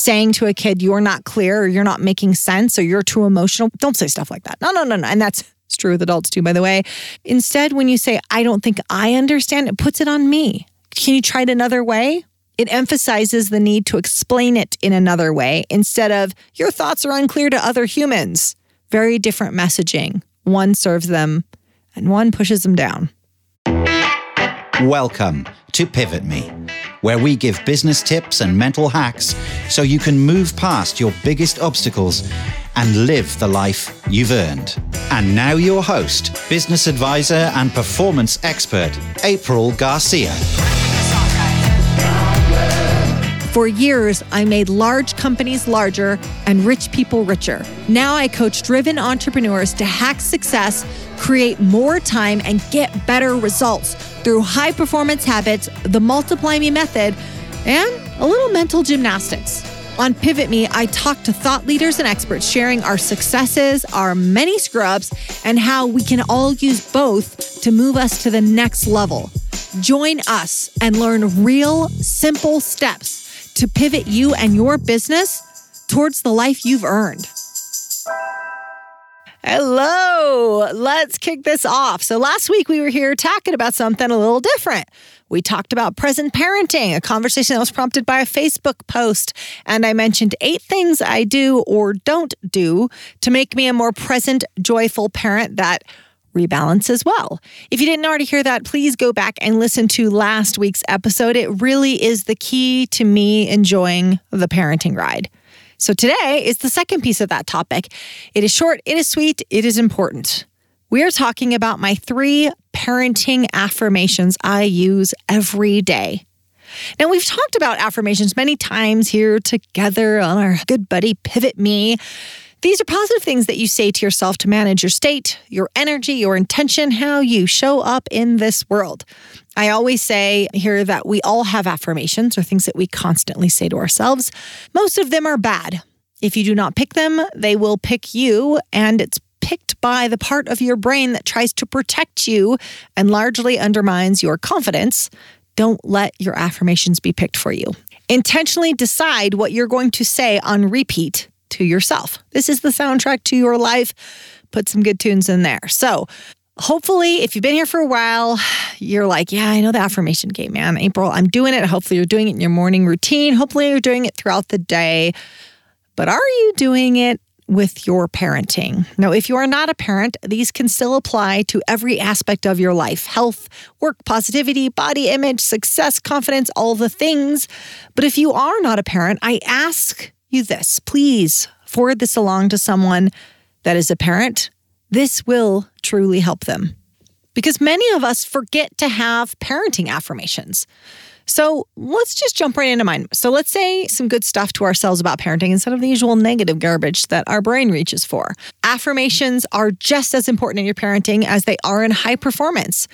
saying to a kid, you're not clear or you're not making sense or you're too emotional. Don't say stuff like that. No, no, no, no. And that's it's true with adults too, by the way. Instead, when you say, I don't think I understand, it puts it on me. Can you try it another way? It emphasizes the need to explain it in another way instead of, your thoughts are unclear to other humans. Very different messaging. One serves them and one pushes them down. Welcome to Pivot Me, where we give business tips and mental hacks so you can move past your biggest obstacles and live the life you've earned. And now, your host, business advisor, and performance expert, April Garcia. For years, I made large companies larger and rich people richer. Now I coach driven entrepreneurs to hack success, create more time, and get better results through high performance habits, the Multiply Me method, and a little mental gymnastics. On Pivot Me, I talk to thought leaders and experts sharing our successes, our many scrubs, and how we can all use both to move us to the next level. Join us and learn real, simple steps to pivot you and your business towards the life you've earned. Hello, let's kick this off. So, last week we were here talking about something a little different. We talked about present parenting, a conversation that was prompted by a Facebook post. And I mentioned eight things I do or don't do to make me a more present, joyful parent that rebalance as well. If you didn't already hear that, please go back and listen to last week's episode. It really is the key to me enjoying the parenting ride. So today is the second piece of that topic. It is short, it is sweet, it is important. We are talking about my three parenting affirmations I use every day. Now, we've talked about affirmations many times here together on our good buddy Pivot Me. These are positive things that you say to yourself to manage your state, your energy, your intention, how you show up in this world. I always say here that we all have affirmations or things that we constantly say to ourselves. Most of them are bad. If you do not pick them, they will pick you, and it's picked by the part of your brain that tries to protect you and largely undermines your confidence. Don't let your affirmations be picked for you. Intentionally decide what you're going to say on repeat to yourself. This is the soundtrack to your life. Put some good tunes in there. So, hopefully, if you've been here for a while, you're like, yeah, I know the affirmation game, man. April, I'm doing it. Hopefully, you're doing it in your morning routine. Hopefully, you're doing it throughout the day. But are you doing it with your parenting? Now, if you are not a parent, these can still apply to every aspect of your life health, work, positivity, body image, success, confidence, all the things. But if you are not a parent, I ask you this. Please forward this along to someone that is a parent. This will truly help them. Because many of us forget to have parenting affirmations. So let's just jump right into mine. So let's say some good stuff to ourselves about parenting instead of the usual negative garbage that our brain reaches for. Affirmations are just as important in your parenting as they are in high performance.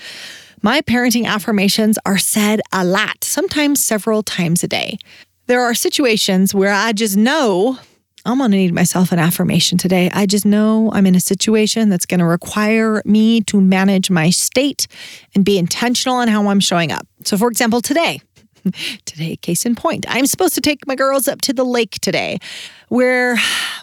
My parenting affirmations are said a lot, sometimes several times a day. There are situations where I just know I'm going to need myself an affirmation today. I just know I'm in a situation that's going to require me to manage my state and be intentional on how I'm showing up. So, for example, today, today, case in point, I'm supposed to take my girls up to the lake today. Where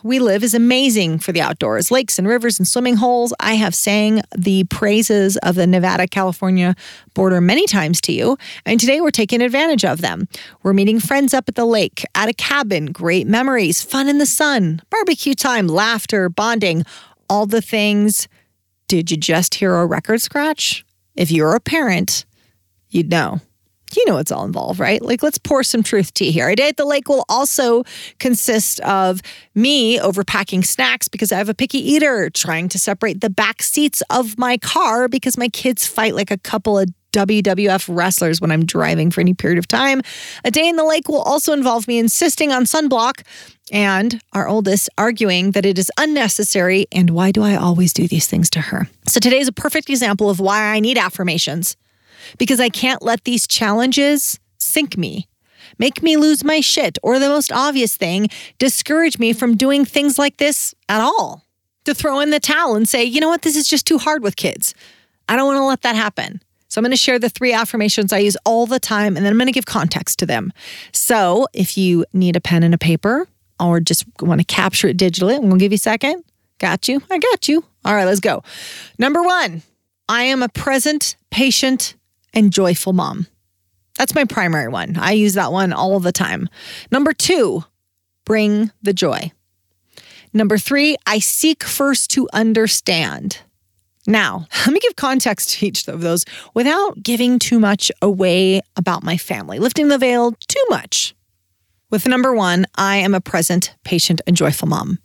we live is amazing for the outdoors lakes and rivers and swimming holes. I have sang the praises of the Nevada California border many times to you, and today we're taking advantage of them. We're meeting friends up at the lake, at a cabin, great memories, fun in the sun, barbecue time, laughter, bonding, all the things. Did you just hear a record scratch? If you're a parent, you'd know you know it's all involved, right? Like, let's pour some truth tea here. A day at the lake will also consist of me overpacking snacks because I have a picky eater, trying to separate the back seats of my car because my kids fight like a couple of WWF wrestlers when I'm driving for any period of time. A day in the lake will also involve me insisting on sunblock and our oldest arguing that it is unnecessary and why do I always do these things to her. So today is a perfect example of why I need affirmations because I can't let these challenges sink me, make me lose my shit, or the most obvious thing, discourage me from doing things like this at all. To throw in the towel and say, you know what, this is just too hard with kids. I don't want to let that happen. So I'm going to share the three affirmations I use all the time, and then I'm going to give context to them. So if you need a pen and a paper or just want to capture it digitally, I'm going to give you a second. Got you. I got you. All right, let's go. Number one, I am a present, patient, and joyful mom. That's my primary one. I use that one all the time. Number two, bring the joy. Number three, I seek first to understand. Now, let me give context to each of those without giving too much away about my family, lifting the veil too much. With number one, I am a present, patient, and joyful mom.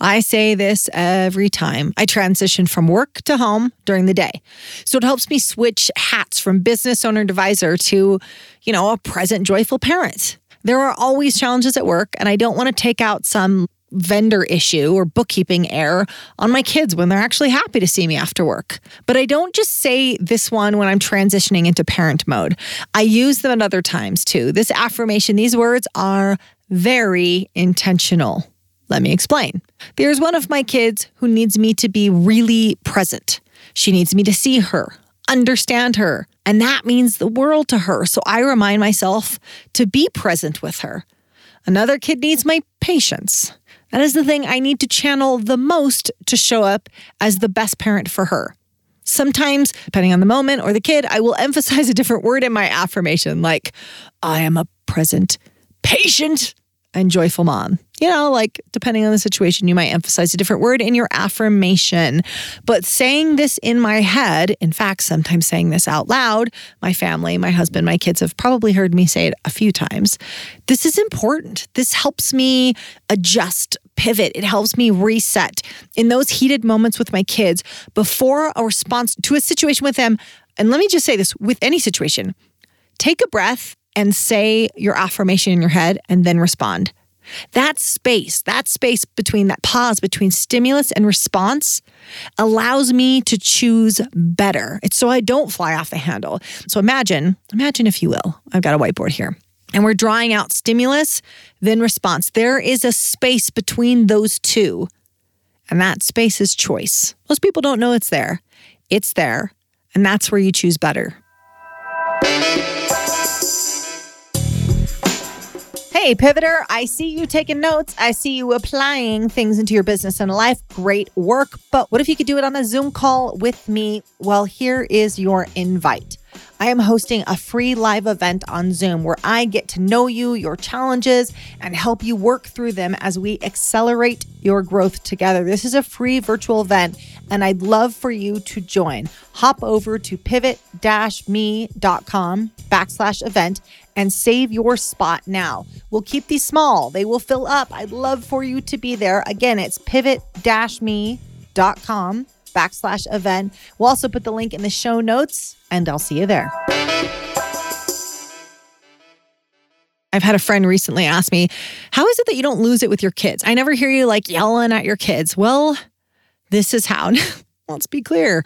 I say this every time I transition from work to home during the day. So it helps me switch hats from business owner advisor to, you know, a present, joyful parent. There are always challenges at work, and I don't want to take out some vendor issue or bookkeeping error on my kids when they're actually happy to see me after work. But I don't just say this one when I'm transitioning into parent mode. I use them at other times too. This affirmation, these words are very intentional. Let me explain. There's one of my kids who needs me to be really present. She needs me to see her, understand her, and that means the world to her. So I remind myself to be present with her. Another kid needs my patience. That is the thing I need to channel the most to show up as the best parent for her. Sometimes, depending on the moment or the kid, I will emphasize a different word in my affirmation, like, I am a present, patient, and joyful mom. You know, like depending on the situation, you might emphasize a different word in your affirmation. But saying this in my head, in fact, sometimes saying this out loud, my family, my husband, my kids have probably heard me say it a few times. This is important. This helps me adjust, pivot. It helps me reset in those heated moments with my kids before a response to a situation with them. And let me just say this with any situation take a breath and say your affirmation in your head and then respond. That space, that space between that pause between stimulus and response allows me to choose better. It's so I don't fly off the handle. So imagine, imagine if you will, I've got a whiteboard here and we're drawing out stimulus, then response. There is a space between those two, and that space is choice. Most people don't know it's there. It's there, and that's where you choose better. Hey, Pivoter, I see you taking notes. I see you applying things into your business and life. Great work. But what if you could do it on a Zoom call with me? Well, here is your invite. I am hosting a free live event on Zoom where I get to know you, your challenges, and help you work through them as we accelerate your growth together. This is a free virtual event, and I'd love for you to join. Hop over to pivot-me.com backslash event and save your spot now. We'll keep these small, they will fill up. I'd love for you to be there. Again, it's pivot-me.com backslash event. We'll also put the link in the show notes, and I'll see you there. I've had a friend recently ask me, How is it that you don't lose it with your kids? I never hear you like yelling at your kids. Well, this is how. Let's be clear.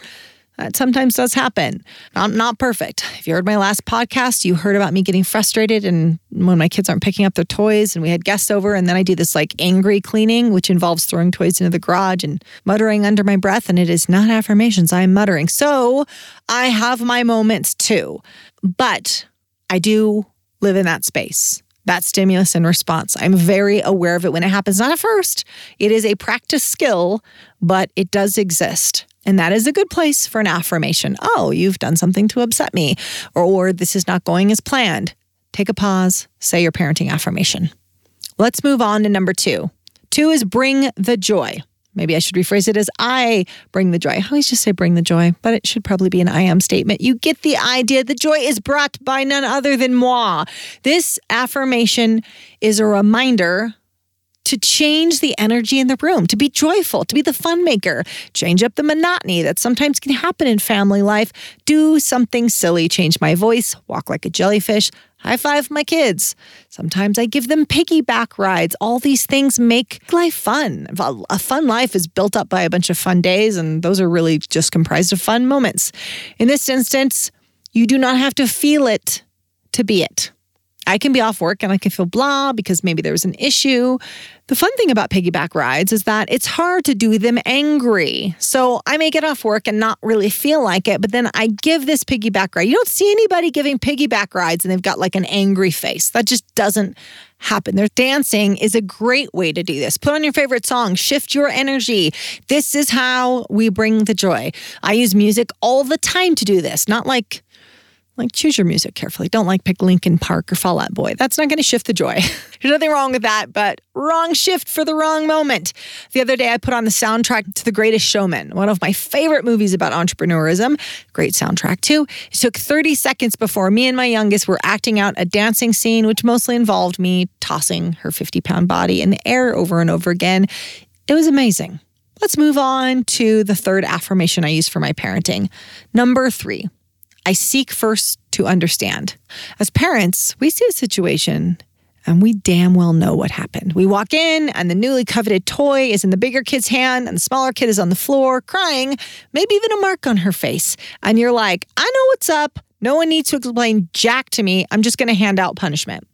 That sometimes does happen. I'm not perfect. If you heard my last podcast, you heard about me getting frustrated and when my kids aren't picking up their toys and we had guests over and then I do this like angry cleaning, which involves throwing toys into the garage and muttering under my breath. And it is not affirmations, I'm muttering. So I have my moments too. But I do live in that space that stimulus and response. I'm very aware of it when it happens. Not at first, it is a practice skill, but it does exist. And that is a good place for an affirmation. Oh, you've done something to upset me, or, or this is not going as planned. Take a pause, say your parenting affirmation. Let's move on to number two. Two is bring the joy. Maybe I should rephrase it as I bring the joy. I always just say bring the joy, but it should probably be an I am statement. You get the idea. The joy is brought by none other than moi. This affirmation is a reminder to change the energy in the room, to be joyful, to be the fun maker, change up the monotony that sometimes can happen in family life, do something silly, change my voice, walk like a jellyfish, high five my kids. Sometimes I give them piggyback rides. All these things make life fun. A fun life is built up by a bunch of fun days, and those are really just comprised of fun moments. In this instance, you do not have to feel it to be it. I can be off work and I can feel blah because maybe there was an issue. The fun thing about piggyback rides is that it's hard to do them angry. So I may get off work and not really feel like it, but then I give this piggyback ride. You don't see anybody giving piggyback rides and they've got like an angry face. That just doesn't happen. Their dancing is a great way to do this. Put on your favorite song, shift your energy. This is how we bring the joy. I use music all the time to do this, not like like, choose your music carefully. Don't like pick Linkin Park or Fall Out Boy. That's not going to shift the joy. There's nothing wrong with that, but wrong shift for the wrong moment. The other day, I put on the soundtrack to The Greatest Showman, one of my favorite movies about entrepreneurism. Great soundtrack, too. It took 30 seconds before me and my youngest were acting out a dancing scene, which mostly involved me tossing her 50 pound body in the air over and over again. It was amazing. Let's move on to the third affirmation I use for my parenting. Number three. I seek first to understand. As parents, we see a situation and we damn well know what happened. We walk in and the newly coveted toy is in the bigger kid's hand and the smaller kid is on the floor crying, maybe even a mark on her face. And you're like, I know what's up. No one needs to explain jack to me. I'm just going to hand out punishment.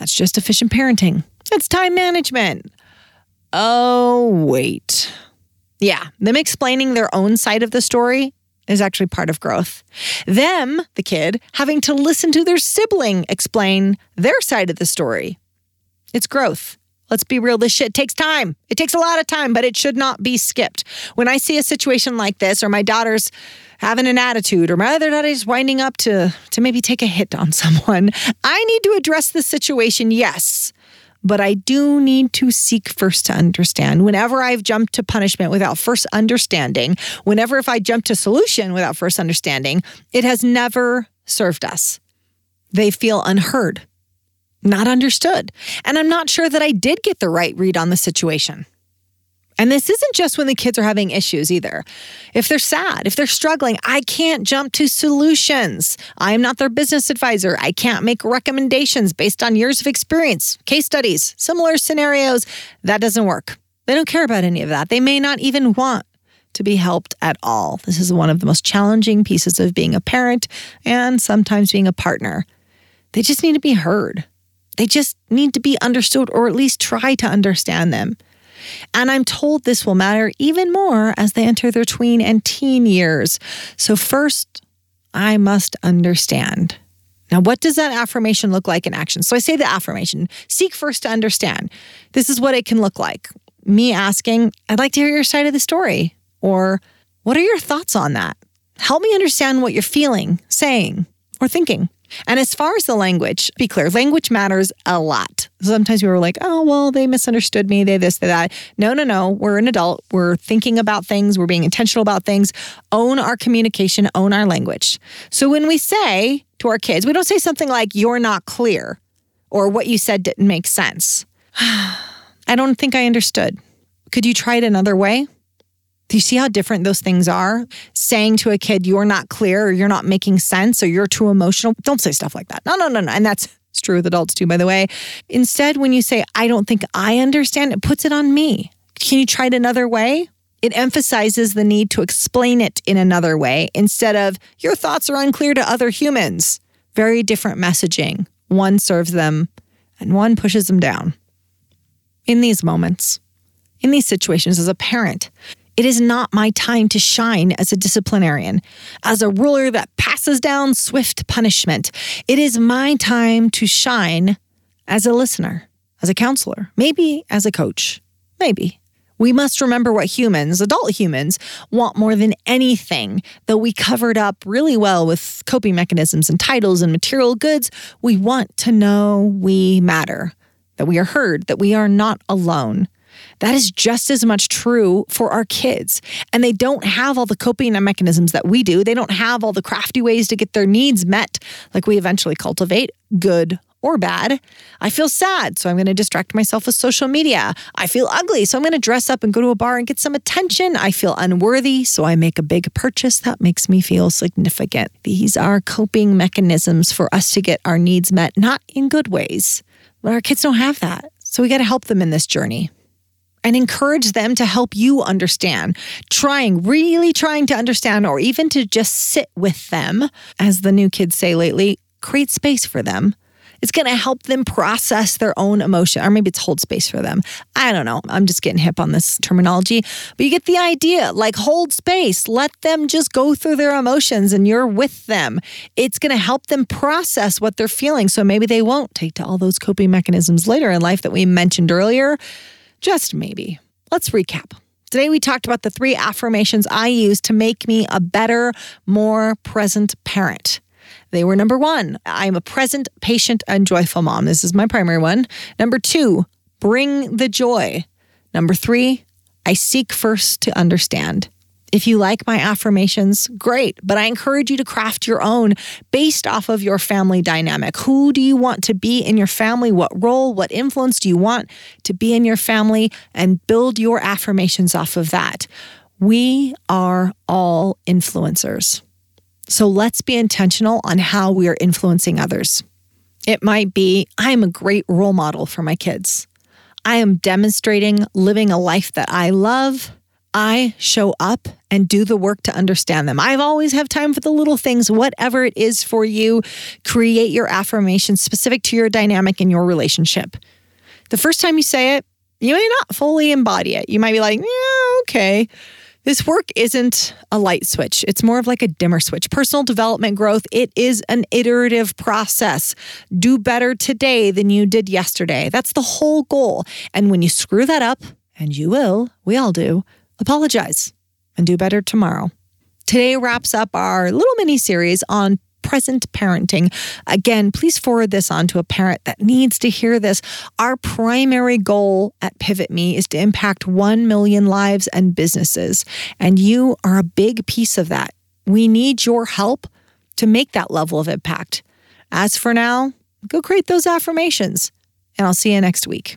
That's just efficient parenting. It's time management. Oh, wait. Yeah, them explaining their own side of the story is actually part of growth. Them, the kid, having to listen to their sibling explain their side of the story. It's growth. Let's be real, this shit takes time. It takes a lot of time, but it should not be skipped. When I see a situation like this, or my daughter's having an attitude, or my other daughter's winding up to, to maybe take a hit on someone, I need to address the situation, yes but I do need to seek first to understand. Whenever I've jumped to punishment without first understanding, whenever if I jump to solution without first understanding, it has never served us. They feel unheard, not understood. And I'm not sure that I did get the right read on the situation. And this isn't just when the kids are having issues either. If they're sad, if they're struggling, I can't jump to solutions. I am not their business advisor. I can't make recommendations based on years of experience, case studies, similar scenarios. That doesn't work. They don't care about any of that. They may not even want to be helped at all. This is one of the most challenging pieces of being a parent and sometimes being a partner. They just need to be heard. They just need to be understood or at least try to understand them. And I'm told this will matter even more as they enter their tween and teen years. So, first, I must understand. Now, what does that affirmation look like in action? So, I say the affirmation seek first to understand. This is what it can look like. Me asking, I'd like to hear your side of the story. Or, what are your thoughts on that? Help me understand what you're feeling, saying, or thinking. And as far as the language, be clear, language matters a lot. Sometimes we were like, oh, well, they misunderstood me, they this, they that. No, no, no. We're an adult. We're thinking about things, we're being intentional about things. Own our communication, own our language. So when we say to our kids, we don't say something like, you're not clear or what you said didn't make sense. I don't think I understood. Could you try it another way? Do you see how different those things are? Saying to a kid, you're not clear or you're not making sense or you're too emotional. Don't say stuff like that. No, no, no, no. And that's it's true with adults too, by the way. Instead, when you say, I don't think I understand, it puts it on me. Can you try it another way? It emphasizes the need to explain it in another way instead of, your thoughts are unclear to other humans. Very different messaging. One serves them and one pushes them down. In these moments, in these situations, as a parent, it is not my time to shine as a disciplinarian, as a ruler that passes down swift punishment. It is my time to shine as a listener, as a counselor, maybe as a coach, maybe. We must remember what humans, adult humans, want more than anything. Though we covered up really well with coping mechanisms and titles and material goods, we want to know we matter, that we are heard, that we are not alone. That is just as much true for our kids. And they don't have all the coping mechanisms that we do. They don't have all the crafty ways to get their needs met like we eventually cultivate, good or bad. I feel sad, so I'm going to distract myself with social media. I feel ugly, so I'm going to dress up and go to a bar and get some attention. I feel unworthy, so I make a big purchase that makes me feel significant. These are coping mechanisms for us to get our needs met, not in good ways. But our kids don't have that. So we got to help them in this journey and encourage them to help you understand, trying, really trying to understand, or even to just sit with them, as the new kids say lately, create space for them. It's going to help them process their own emotion, or maybe it's hold space for them. I don't know. I'm just getting hip on this terminology, but you get the idea. Like hold space, let them just go through their emotions and you're with them. It's going to help them process what they're feeling. So maybe they won't take to all those coping mechanisms later in life that we mentioned earlier. Just maybe. Let's recap. Today, we talked about the three affirmations I use to make me a better, more present parent. They were number one, I'm a present, patient, and joyful mom. This is my primary one. Number two, bring the joy. Number three, I seek first to understand. If you like my affirmations, great, but I encourage you to craft your own based off of your family dynamic. Who do you want to be in your family? What role, what influence do you want to be in your family? And build your affirmations off of that. We are all influencers. So let's be intentional on how we are influencing others. It might be I am a great role model for my kids. I am demonstrating living a life that I love I show up and do the work to understand them. I've always have time for the little things, whatever it is for you. Create your affirmations specific to your dynamic in your relationship. The first time you say it, you may not fully embody it. You might be like, yeah, okay. This work isn't a light switch. It's more of like a dimmer switch. Personal development growth, it is an iterative process. Do better today than you did yesterday. That's the whole goal. And when you screw that up, and you will, we all do, apologize and do better tomorrow. Today wraps up our little mini series on present parenting. Again, please forward this on to a parent that needs to hear this. Our primary goal at Pivot Me is to impact 1 million lives and businesses, and you are a big piece of that. We need your help to make that level of impact. As for now, go create those affirmations, and I'll see you next week.